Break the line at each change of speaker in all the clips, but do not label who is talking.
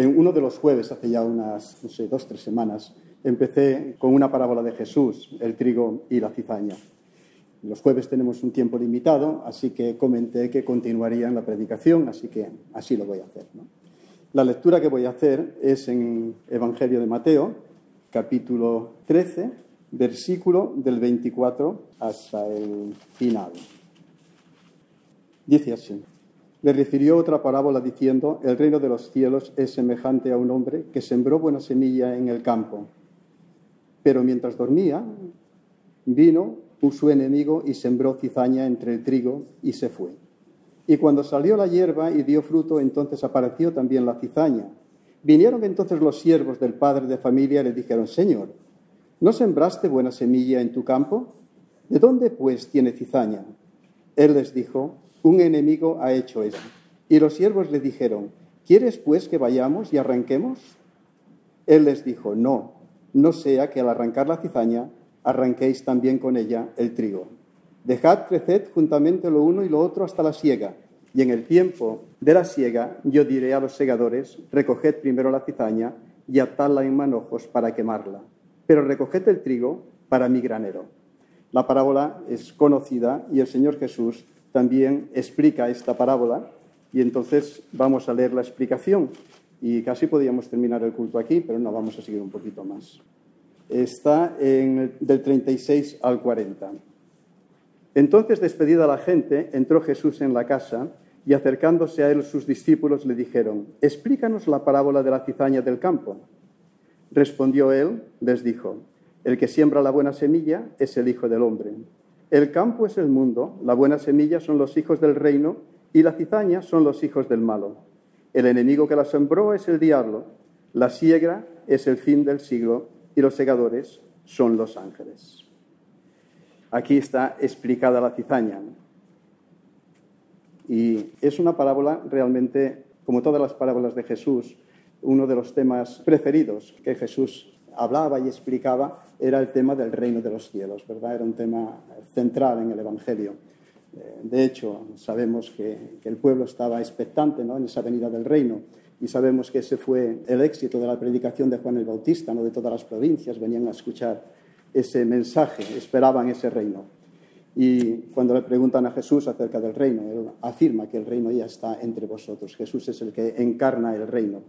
En uno de los jueves, hace ya unas, no sé, dos, tres semanas, empecé con una parábola de Jesús, el trigo y la cizaña. Los jueves tenemos un tiempo limitado, así que comenté que continuaría en la predicación, así que así lo voy a hacer. La lectura que voy a hacer es en Evangelio de Mateo, capítulo 13, versículo del 24 hasta el final. Dice así. Le refirió otra parábola diciendo, el reino de los cielos es semejante a un hombre que sembró buena semilla en el campo. Pero mientras dormía, vino su enemigo y sembró cizaña entre el trigo y se fue. Y cuando salió la hierba y dio fruto, entonces apareció también la cizaña. Vinieron entonces los siervos del padre de familia y le dijeron, Señor, ¿no sembraste buena semilla en tu campo? ¿De dónde pues tiene cizaña? Él les dijo, un enemigo ha hecho eso. Y los siervos le dijeron, ¿quieres pues que vayamos y arranquemos? Él les dijo, no, no sea que al arrancar la cizaña arranquéis también con ella el trigo. Dejad crecer juntamente lo uno y lo otro hasta la siega, y en el tiempo de la siega yo diré a los segadores, recoged primero la cizaña y atadla en manojos para quemarla, pero recoged el trigo para mi granero. La parábola es conocida y el Señor Jesús también explica esta parábola y entonces vamos a leer la explicación y casi podíamos terminar el culto aquí, pero no, vamos a seguir un poquito más está en, del 36 al 40. Entonces, despedida la gente, entró Jesús en la casa y acercándose a él sus discípulos le dijeron, explícanos la parábola de la cizaña del campo. Respondió él, les dijo, el que siembra la buena semilla es el Hijo del Hombre. El campo es el mundo, la buena semilla son los hijos del reino y la cizaña son los hijos del malo. El enemigo que la sembró es el diablo, la siegra es el fin del siglo y los segadores son los ángeles. Aquí está explicada la cizaña. Y es una parábola realmente, como todas las parábolas de Jesús, uno de los temas preferidos que Jesús hablaba y explicaba era el tema del reino de los cielos, ¿verdad? Era un tema central en el Evangelio. Eh, de hecho, sabemos que, el pueblo estaba expectante ¿no? en esa venida del reino y sabemos que ese fue el éxito de la predicación de Juan el Bautista, no de todas las provincias venían a escuchar ese mensaje, esperaban ese reino. Y cuando le preguntan a Jesús acerca del reino, él afirma que el reino ya está entre vosotros. Jesús es el que encarna el reino.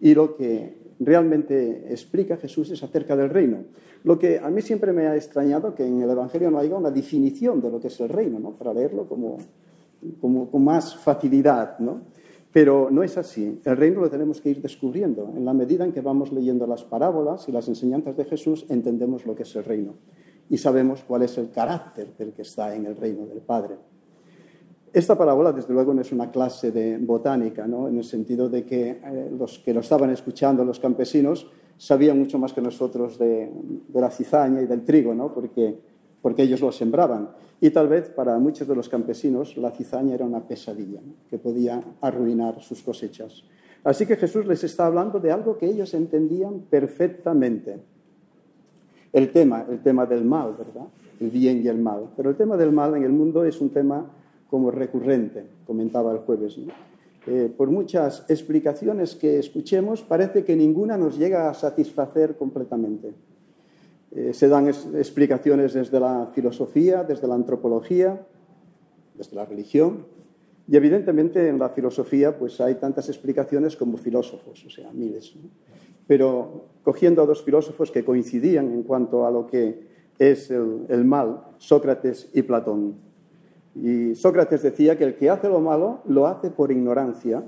Y lo que realmente explica Jesús es acerca del reino. Lo que a mí siempre me ha extrañado que en el Evangelio no haya una definición de lo que es el reino, ¿no? para leerlo como, como, con más facilidad. ¿no? Pero no es así. El reino lo tenemos que ir descubriendo. En la medida en que vamos leyendo las parábolas y las enseñanzas de Jesús, entendemos lo que es el reino y sabemos cuál es el carácter del que está en el reino del Padre. Esta parábola, desde luego, no es una clase de botánica, ¿no? en el sentido de que eh, los que lo estaban escuchando, los campesinos, sabían mucho más que nosotros de, la cizaña y del trigo, ¿no? porque porque ellos lo sembraban. Y tal vez para muchos de los campesinos la cizaña era una pesadilla que podía arruinar sus cosechas. Así que Jesús les está hablando de algo que ellos entendían perfectamente. El tema, el tema del mal, ¿verdad? El bien y el mal. Pero el tema del mal en el mundo es un tema como recurrente, comentaba el jueves. Eh, por muchas explicaciones que escuchemos, parece que ninguna nos llega a satisfacer completamente. Eh, se dan explicaciones desde la filosofía, desde la antropología, desde la religión. Y evidentemente en la filosofía pues hay tantas explicaciones como filósofos, o sea, miles. Pero cogiendo a dos filósofos que coincidían en cuanto a lo que es el mal, Sócrates y Platón. Y Sócrates decía que el que hace lo malo lo hace por ignorancia.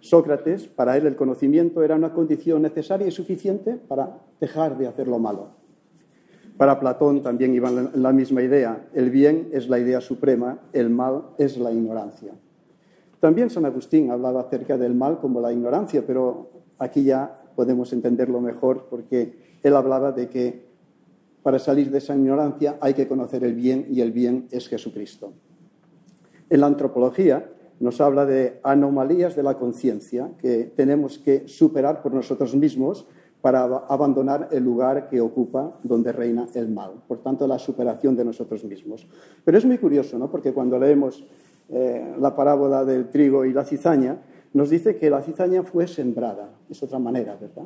Sócrates, para él el conocimiento era una condición necesaria y suficiente para dejar de hacer lo malo. Para Platón también iba la misma idea. El bien es la idea suprema, el mal es la ignorancia. También San Agustín hablaba acerca del mal como la ignorancia, pero aquí ya podemos entenderlo mejor porque él hablaba de que para salir de esa ignorancia hay que conocer el bien y el bien es Jesucristo. En la antropología nos habla de anomalías de la conciencia que tenemos que superar por nosotros mismos para abandonar el lugar que ocupa donde reina el mal. Por tanto, la superación de nosotros mismos. Pero es muy curioso, ¿no? Porque cuando leemos eh, la parábola del trigo y la cizaña, nos dice que la cizaña fue sembrada. Es otra manera, ¿verdad?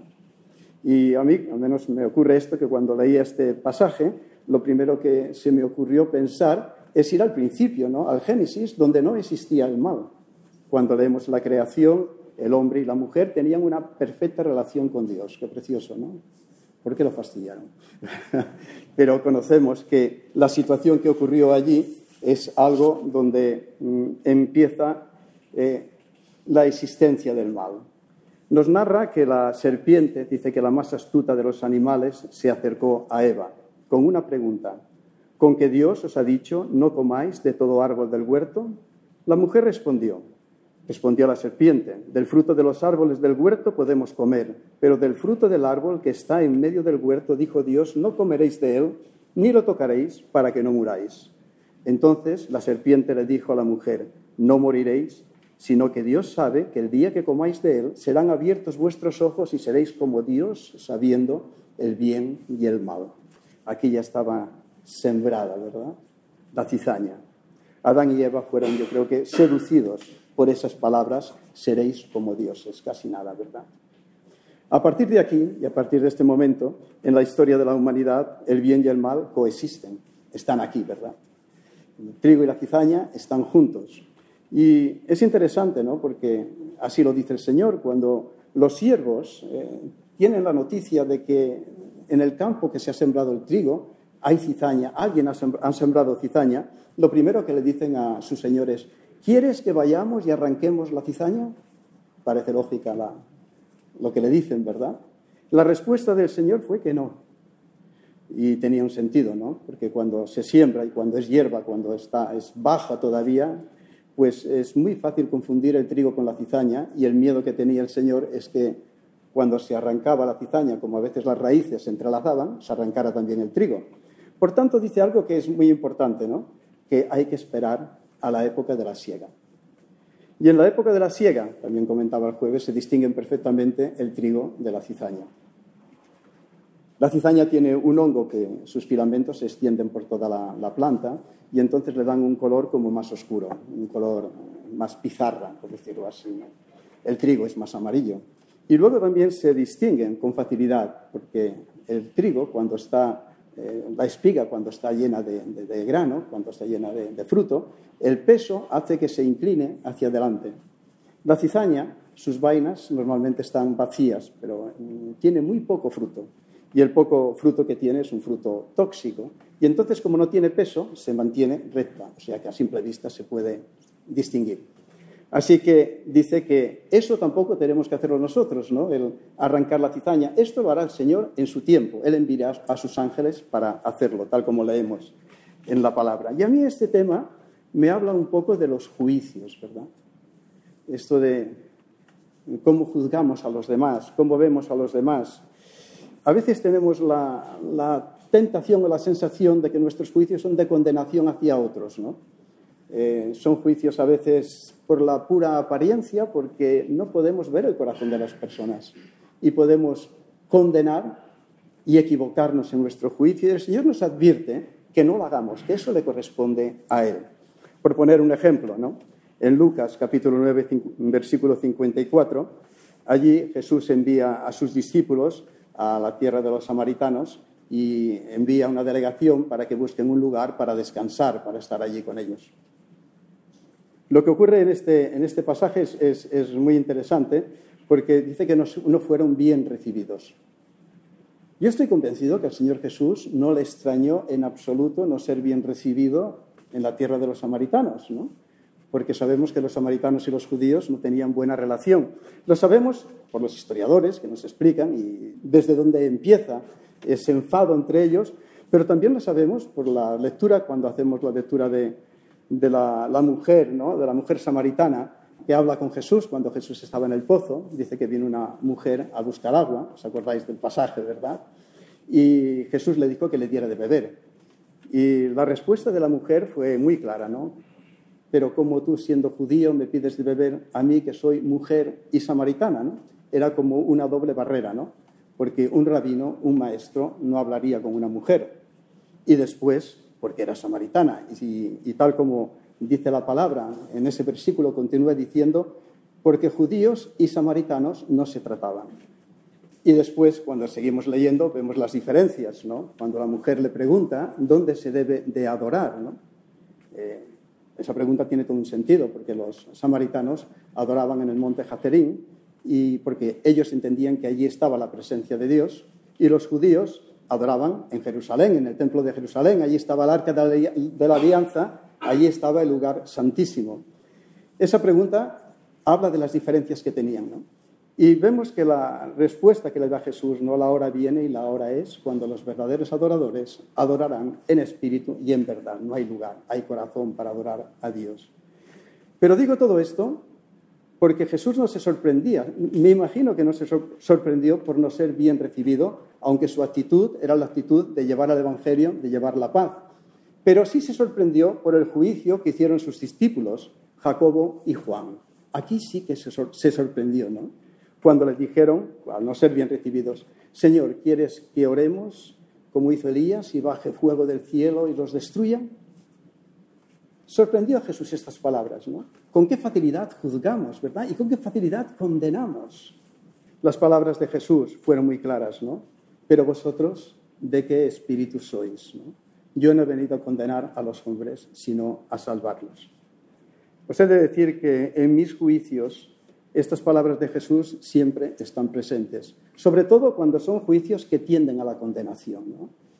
Y a mí, al menos me ocurre esto, que cuando leía este pasaje, lo primero que se me ocurrió pensar es ir al principio, ¿no? al Génesis, donde no existía el mal. Cuando leemos la creación, el hombre y la mujer tenían una perfecta relación con Dios. Qué precioso, ¿no? ¿Por qué lo fastidiaron? Pero conocemos que la situación que ocurrió allí es algo donde mm, empieza eh, la existencia del mal. Nos narra que la serpiente, dice que la más astuta de los animales, se acercó a Eva con una pregunta. ¿Con que Dios os ha dicho, no comáis de todo árbol del huerto? La mujer respondió, respondió la serpiente, del fruto de los árboles del huerto podemos comer, pero del fruto del árbol que está en medio del huerto, dijo Dios, no comeréis de él, ni lo tocaréis para que no muráis. Entonces la serpiente le dijo a la mujer, no moriréis, sino que Dios sabe que el día que comáis de él serán abiertos vuestros ojos y seréis como Dios, sabiendo el bien y el mal. Aquí ya estaba sembrada, ¿verdad? La cizaña. Adán y Eva fueron, yo creo que, seducidos por esas palabras, seréis como dioses, casi nada, ¿verdad? A partir de aquí y a partir de este momento, en la historia de la humanidad, el bien y el mal coexisten, están aquí, ¿verdad? El trigo y la cizaña están juntos. Y es interesante, ¿no? Porque así lo dice el Señor, cuando los siervos eh, tienen la noticia de que en el campo que se ha sembrado el trigo hay cizaña, alguien ha sembrado cizaña, lo primero que le dicen a sus señores, ¿quieres que vayamos y arranquemos la cizaña? Parece lógica lo que le dicen, ¿verdad? La respuesta del Señor fue que no. Y tenía un sentido, ¿no? Porque cuando se siembra y cuando es hierba, cuando está, es baja todavía, pues es muy fácil confundir el trigo con la cizaña y el miedo que tenía el Señor es que cuando se arrancaba la cizaña, como a veces las raíces se entrelazaban, se arrancara también el trigo. Por tanto, dice algo que es muy importante, ¿no? que hay que esperar a la época de la siega. Y en la época de la siega, también comentaba el jueves, se distinguen perfectamente el trigo de la cizaña. La cizaña tiene un hongo que sus filamentos se extienden por toda la, planta y entonces le dan un color como más oscuro, un color más pizarra, por decirlo así. El trigo es más amarillo. Y luego también se distinguen con facilidad, porque el trigo, cuando está, eh, la espiga, cuando está llena de, grano, cuando está llena de, fruto, el peso hace que se incline hacia adelante. La cizaña, sus vainas normalmente están vacías, pero mm, tiene muy poco fruto y el poco fruto que tiene es un fruto tóxico. Y entonces, como no tiene peso, se mantiene recta, o sea que a simple vista se puede distinguir. Así que dice que eso tampoco tenemos que hacerlo nosotros, ¿no? El arrancar la cizaña. Esto lo hará el Señor en su tiempo. Él enviará a sus ángeles para hacerlo, tal como leemos en la palabra. Y a mí este tema me habla un poco de los juicios, ¿verdad? Esto de cómo juzgamos a los demás, cómo vemos a los demás, a veces tenemos la, tentación o la sensación de que nuestros juicios son de condenación hacia otros, ¿no? Eh, son juicios a veces por la pura apariencia, porque no podemos ver el corazón de las personas y podemos condenar y equivocarnos en nuestro juicio. Y el Señor nos advierte que no lo hagamos, que eso le corresponde a Él. Por poner un ejemplo, ¿no? En Lucas capítulo 9, versículo 54, allí Jesús envía a sus discípulos a la tierra de los samaritanos y envía una delegación para que busquen un lugar para descansar, para estar allí con ellos. Lo que ocurre en este, en este pasaje es, muy interesante porque dice que no, no fueron bien recibidos. Yo estoy convencido que al Señor Jesús no le extrañó en absoluto no ser bien recibido en la tierra de los samaritanos, ¿no? Porque sabemos que los samaritanos y los judíos no tenían buena relación. Lo sabemos por los historiadores que nos explican y desde dónde empieza ese enfado entre ellos, pero también lo sabemos por la lectura, cuando hacemos la lectura de, la, mujer, ¿no? de la mujer samaritana, que habla con Jesús cuando Jesús estaba en el pozo, dice que viene una mujer a buscar agua, os acordáis del pasaje, ¿verdad? Y Jesús le dijo que le diera de beber. Y la respuesta de la mujer fue muy clara, ¿no? Pero como tú siendo judío me pides de beber a mí que soy mujer y samaritana. Era como una doble barrera, ¿no? Porque un rabino, un maestro, no hablaría con una mujer. Y después, porque era samaritana. Y, y tal como dice la palabra, en ese versículo continúa diciendo porque judíos y samaritanos no se trataban. Y después, cuando seguimos leyendo, vemos las diferencias, ¿no? Cuando la mujer le pregunta dónde se debe de adorar, ¿no? Eh, esa pregunta tiene todo un sentido, porque los samaritanos adoraban en el monte Jacerín, y porque ellos entendían que allí estaba la presencia de Dios, y los judíos adoraban en Jerusalén, en el templo de Jerusalén, allí estaba el arca de la alianza, allí estaba el lugar santísimo. Esa pregunta habla de las diferencias que tenían, ¿no? Y vemos que la respuesta que le da Jesús, no la hora viene y la hora es, cuando los verdaderos adoradores adorarán en espíritu y en verdad. No hay lugar, hay corazón para adorar a Dios. Pero digo todo esto porque Jesús no se sorprendía. Me imagino que no se sorprendió por no ser bien recibido, aunque su actitud era la actitud de llevar al Evangelio, de llevar la paz. Pero sí se sorprendió por el juicio que hicieron sus discípulos, Jacobo y Juan. Aquí sí que se, sorprendió, ¿no? Cuando les dijeron, al no ser bien recibidos, Señor, ¿quieres que oremos como hizo Elías y baje fuego del cielo y los destruya? Sorprendió a Jesús estas palabras, ¿no? Con qué facilidad juzgamos, ¿verdad? Y con qué facilidad condenamos. Las palabras de Jesús fueron muy claras, ¿no? Pero vosotros, ¿de qué espíritu sois? Yo no he venido a condenar a los hombres, sino a salvarlos. Os he de decir que en mis juicios estas palabras de Jesús siempre están presentes, sobre todo cuando son juicios que tienden a la condenación.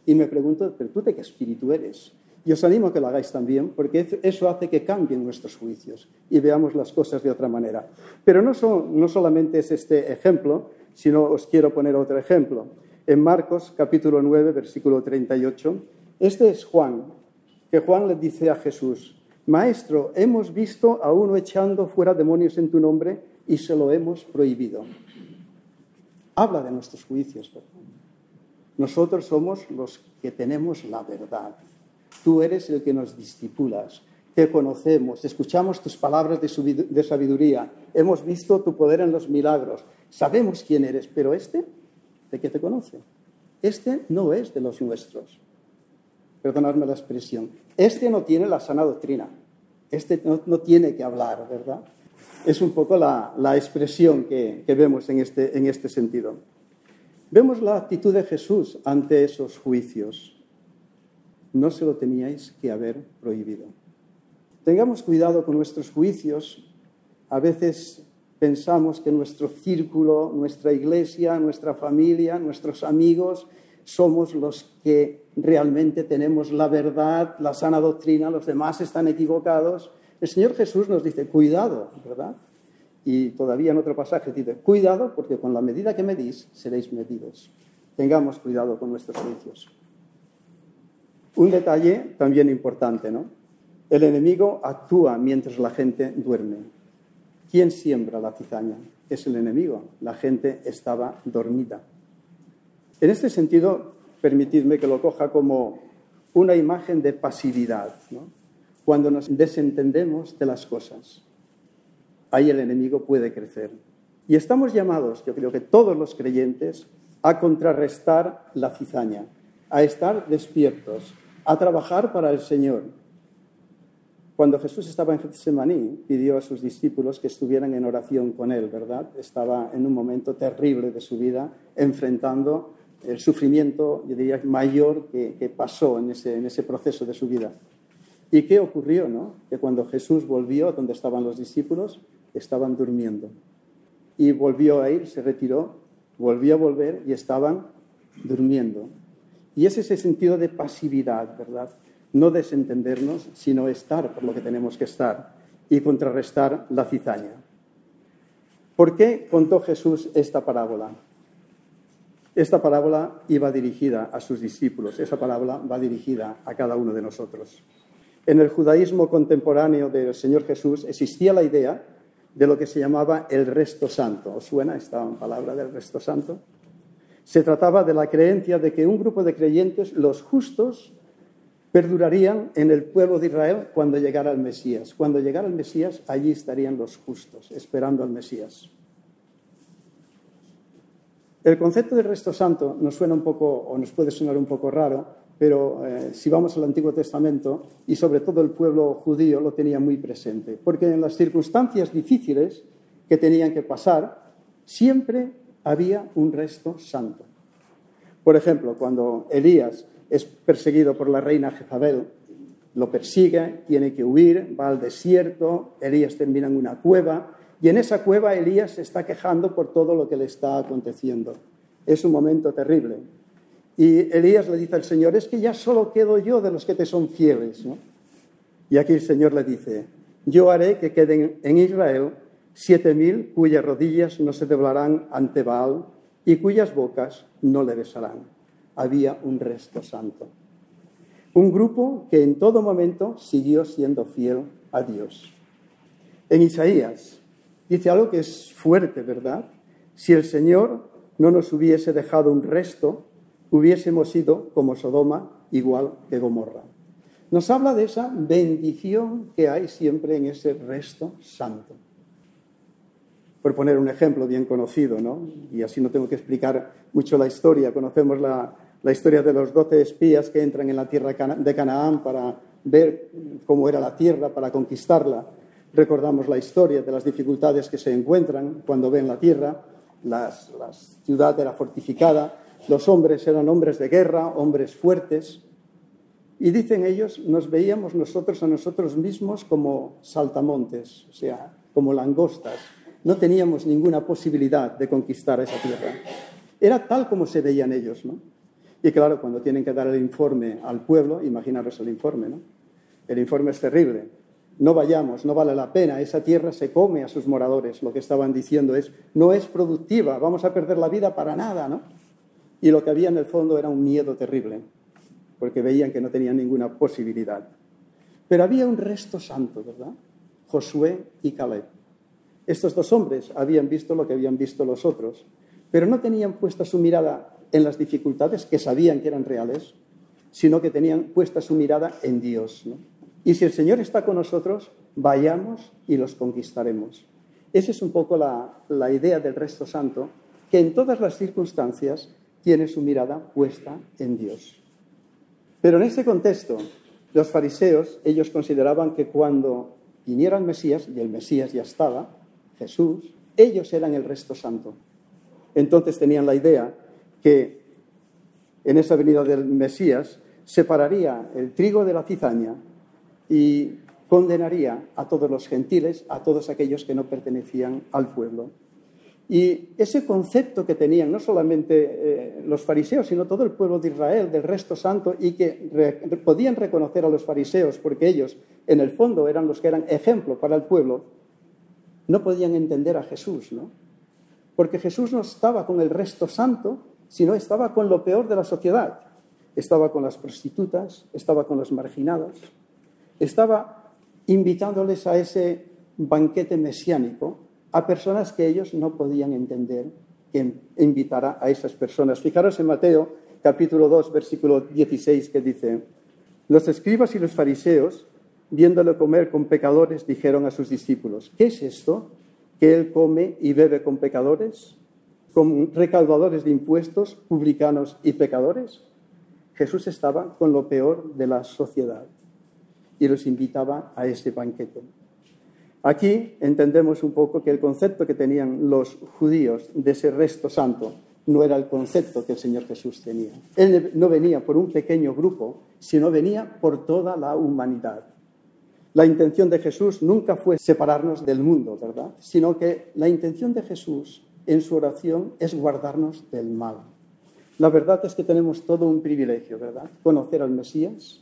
Y me pregunto, ¿pero tú de qué espíritu eres? Y os animo a que lo hagáis también, porque eso hace que cambien nuestros juicios y veamos las cosas de otra manera. Pero no, no solamente es este ejemplo, sino os quiero poner otro ejemplo. En Marcos capítulo 9, versículo 38, este es Juan, que Juan le dice a Jesús, Maestro, hemos visto a uno echando fuera demonios en tu nombre y se lo hemos prohibido. Habla de nuestros juicios. Nosotros somos los que tenemos la verdad. Tú eres el que nos discipulas, te conocemos, escuchamos tus palabras de sabiduría, hemos visto tu poder en los milagros, sabemos quién eres, pero este, ¿de qué te conoce? Este no es de los nuestros. Perdonadme la expresión. Este no tiene la sana doctrina. Este no, no tiene que hablar, ¿verdad? Es un poco la, expresión que, vemos en este, en este sentido. Vemos la actitud de Jesús ante esos juicios. No se lo teníais que haber prohibido. Tengamos cuidado con nuestros juicios. A veces pensamos que nuestro círculo, nuestra iglesia, nuestra familia, nuestros amigos somos los que realmente tenemos la verdad, la sana doctrina, los demás están equivocados el Señor Jesús nos dice, cuidado, ¿verdad? Y todavía en otro pasaje dice, cuidado porque con la medida que medís seréis medidos. Tengamos cuidado con nuestros juicios. Un detalle también importante, ¿no? El enemigo actúa mientras la gente duerme. ¿Quién siembra la cizaña? Es el enemigo. La gente estaba dormida. En este sentido, permitidme que lo coja como una imagen de pasividad. ¿no? Cuando nos desentendemos de las cosas. Ahí el enemigo puede crecer. Y estamos llamados, yo creo que todos los creyentes, a contrarrestar la cizaña, a estar despiertos, a trabajar para el Señor. Cuando Jesús estaba en Getsemaní, pidió a sus discípulos que estuvieran en oración con él, ¿verdad? Estaba en un momento terrible de su vida, enfrentando el sufrimiento, yo diría, mayor que, pasó en ese, en ese proceso de su vida. ¿Y qué ocurrió? No? Que cuando Jesús volvió a donde estaban los discípulos, estaban durmiendo. Y volvió a ir, se retiró, volvió a volver y estaban durmiendo. Y es ese sentido de pasividad, ¿verdad? No desentendernos, sino estar por lo que tenemos que estar y contrarrestar la cizaña. ¿Por qué contó Jesús esta parábola? Esta parábola iba dirigida a sus discípulos, esa parábola va dirigida a cada uno de nosotros. En el judaísmo contemporáneo del Señor Jesús existía la idea de lo que se llamaba el resto santo. ¿Os suena esta palabra del resto santo? Se trataba de la creencia de que un grupo de creyentes, los justos, perdurarían en el pueblo de Israel cuando llegara el Mesías. Cuando llegara el Mesías, allí estarían los justos, esperando al Mesías. El concepto del resto santo nos suena un poco, o nos puede sonar un poco raro, pero eh, si vamos al Antiguo Testamento, y sobre todo el pueblo judío lo tenía muy presente, porque en las circunstancias difíciles que tenían que pasar, siempre había un resto santo. Por ejemplo, cuando Elías es perseguido por la reina Jezabel, lo persigue, tiene que huir, va al desierto, Elías termina en una cueva y en esa cueva Elías se está quejando por todo lo que le está aconteciendo. Es un momento terrible. Y Elías le dice al Señor, es que ya solo quedo yo de los que te son fieles. Y aquí el Señor le dice, yo haré que queden en Israel siete mil cuyas rodillas no se doblarán ante Baal y cuyas bocas no le besarán. Había un resto santo. Un grupo que en todo momento siguió siendo fiel a Dios. En Isaías dice algo que es fuerte, ¿verdad? Si el Señor no nos hubiese dejado un resto, hubiésemos sido como Sodoma, igual que Gomorra. Nos habla de esa bendición que hay siempre en ese resto santo. Por poner un ejemplo bien conocido, ¿no? Y así no tengo que explicar mucho la historia. Conocemos la, la historia de los doce espías que entran en la tierra de Canaán para ver cómo era la tierra, para conquistarla. Recordamos la historia de las dificultades que se encuentran cuando ven la tierra. la ciudad era fortificada, los hombres eran hombres de guerra, hombres fuertes. Y dicen ellos, nos veíamos nosotros a nosotros mismos como saltamontes, o sea, como langostas. No teníamos ninguna posibilidad de conquistar esa tierra. Era tal como se veían ellos, ¿no? Y claro, cuando tienen que dar el informe al pueblo, imaginaros el informe, ¿no? El informe es terrible. No vayamos, no vale la pena, esa tierra se come a sus moradores. Lo que estaban diciendo es, no es productiva, vamos a perder la vida para nada, ¿no? Y lo que había en el fondo era un miedo terrible, porque veían que no tenían ninguna posibilidad. Pero había un resto santo, ¿verdad? Josué y Caleb. Estos dos hombres habían visto lo que habían visto los otros, pero no tenían puesta su mirada en las dificultades que sabían que eran reales, sino que tenían puesta su mirada en Dios. Y si el Señor está con nosotros, vayamos y los conquistaremos. Esa es un poco la, la idea del resto santo, que en todas las circunstancias tiene su mirada puesta en Dios. Pero en este contexto, los fariseos, ellos consideraban que cuando viniera el Mesías, y el Mesías ya estaba, Jesús, ellos eran el resto santo. Entonces tenían la idea que en esa venida del Mesías separaría el trigo de la cizaña y condenaría a todos los gentiles, a todos aquellos que no pertenecían al pueblo. Y ese concepto que tenían no solamente eh, los fariseos, sino todo el pueblo de Israel, del resto santo, y que podían reconocer a los fariseos porque ellos, en el fondo, eran los que eran ejemplo para el pueblo, no podían entender a Jesús, ¿no? Porque Jesús no estaba con el resto santo, sino estaba con lo peor de la sociedad. Estaba con las prostitutas, estaba con los marginados, estaba invitándoles a ese banquete mesiánico a personas que ellos no podían entender que invitara a esas personas. Fijaros en Mateo capítulo 2, versículo 16, que dice, los escribas y los fariseos, viéndolo comer con pecadores, dijeron a sus discípulos, ¿qué es esto? ¿Que él come y bebe con pecadores? ¿Con recaudadores de impuestos, publicanos y pecadores? Jesús estaba con lo peor de la sociedad y los invitaba a ese banquete. Aquí entendemos un poco que el concepto que tenían los judíos de ese resto santo no era el concepto que el Señor Jesús tenía. Él no venía por un pequeño grupo, sino venía por toda la humanidad. La intención de Jesús nunca fue separarnos del mundo, ¿verdad? Sino que la intención de Jesús en su oración es guardarnos del mal. La verdad es que tenemos todo un privilegio, ¿verdad? Conocer al Mesías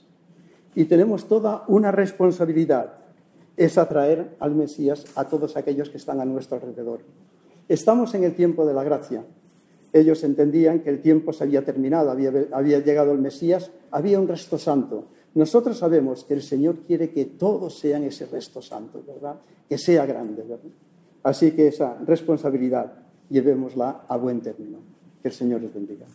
y tenemos toda una responsabilidad es atraer al Mesías a todos aquellos que están a nuestro alrededor. Estamos en el tiempo de la gracia. Ellos entendían que el tiempo se había terminado, había, llegado el Mesías, había un resto santo. Nosotros sabemos que el Señor quiere que todos sean ese resto santo, ¿verdad? Que sea grande, ¿verdad? Así que esa responsabilidad llevémosla a buen término. Que el Señor les bendiga.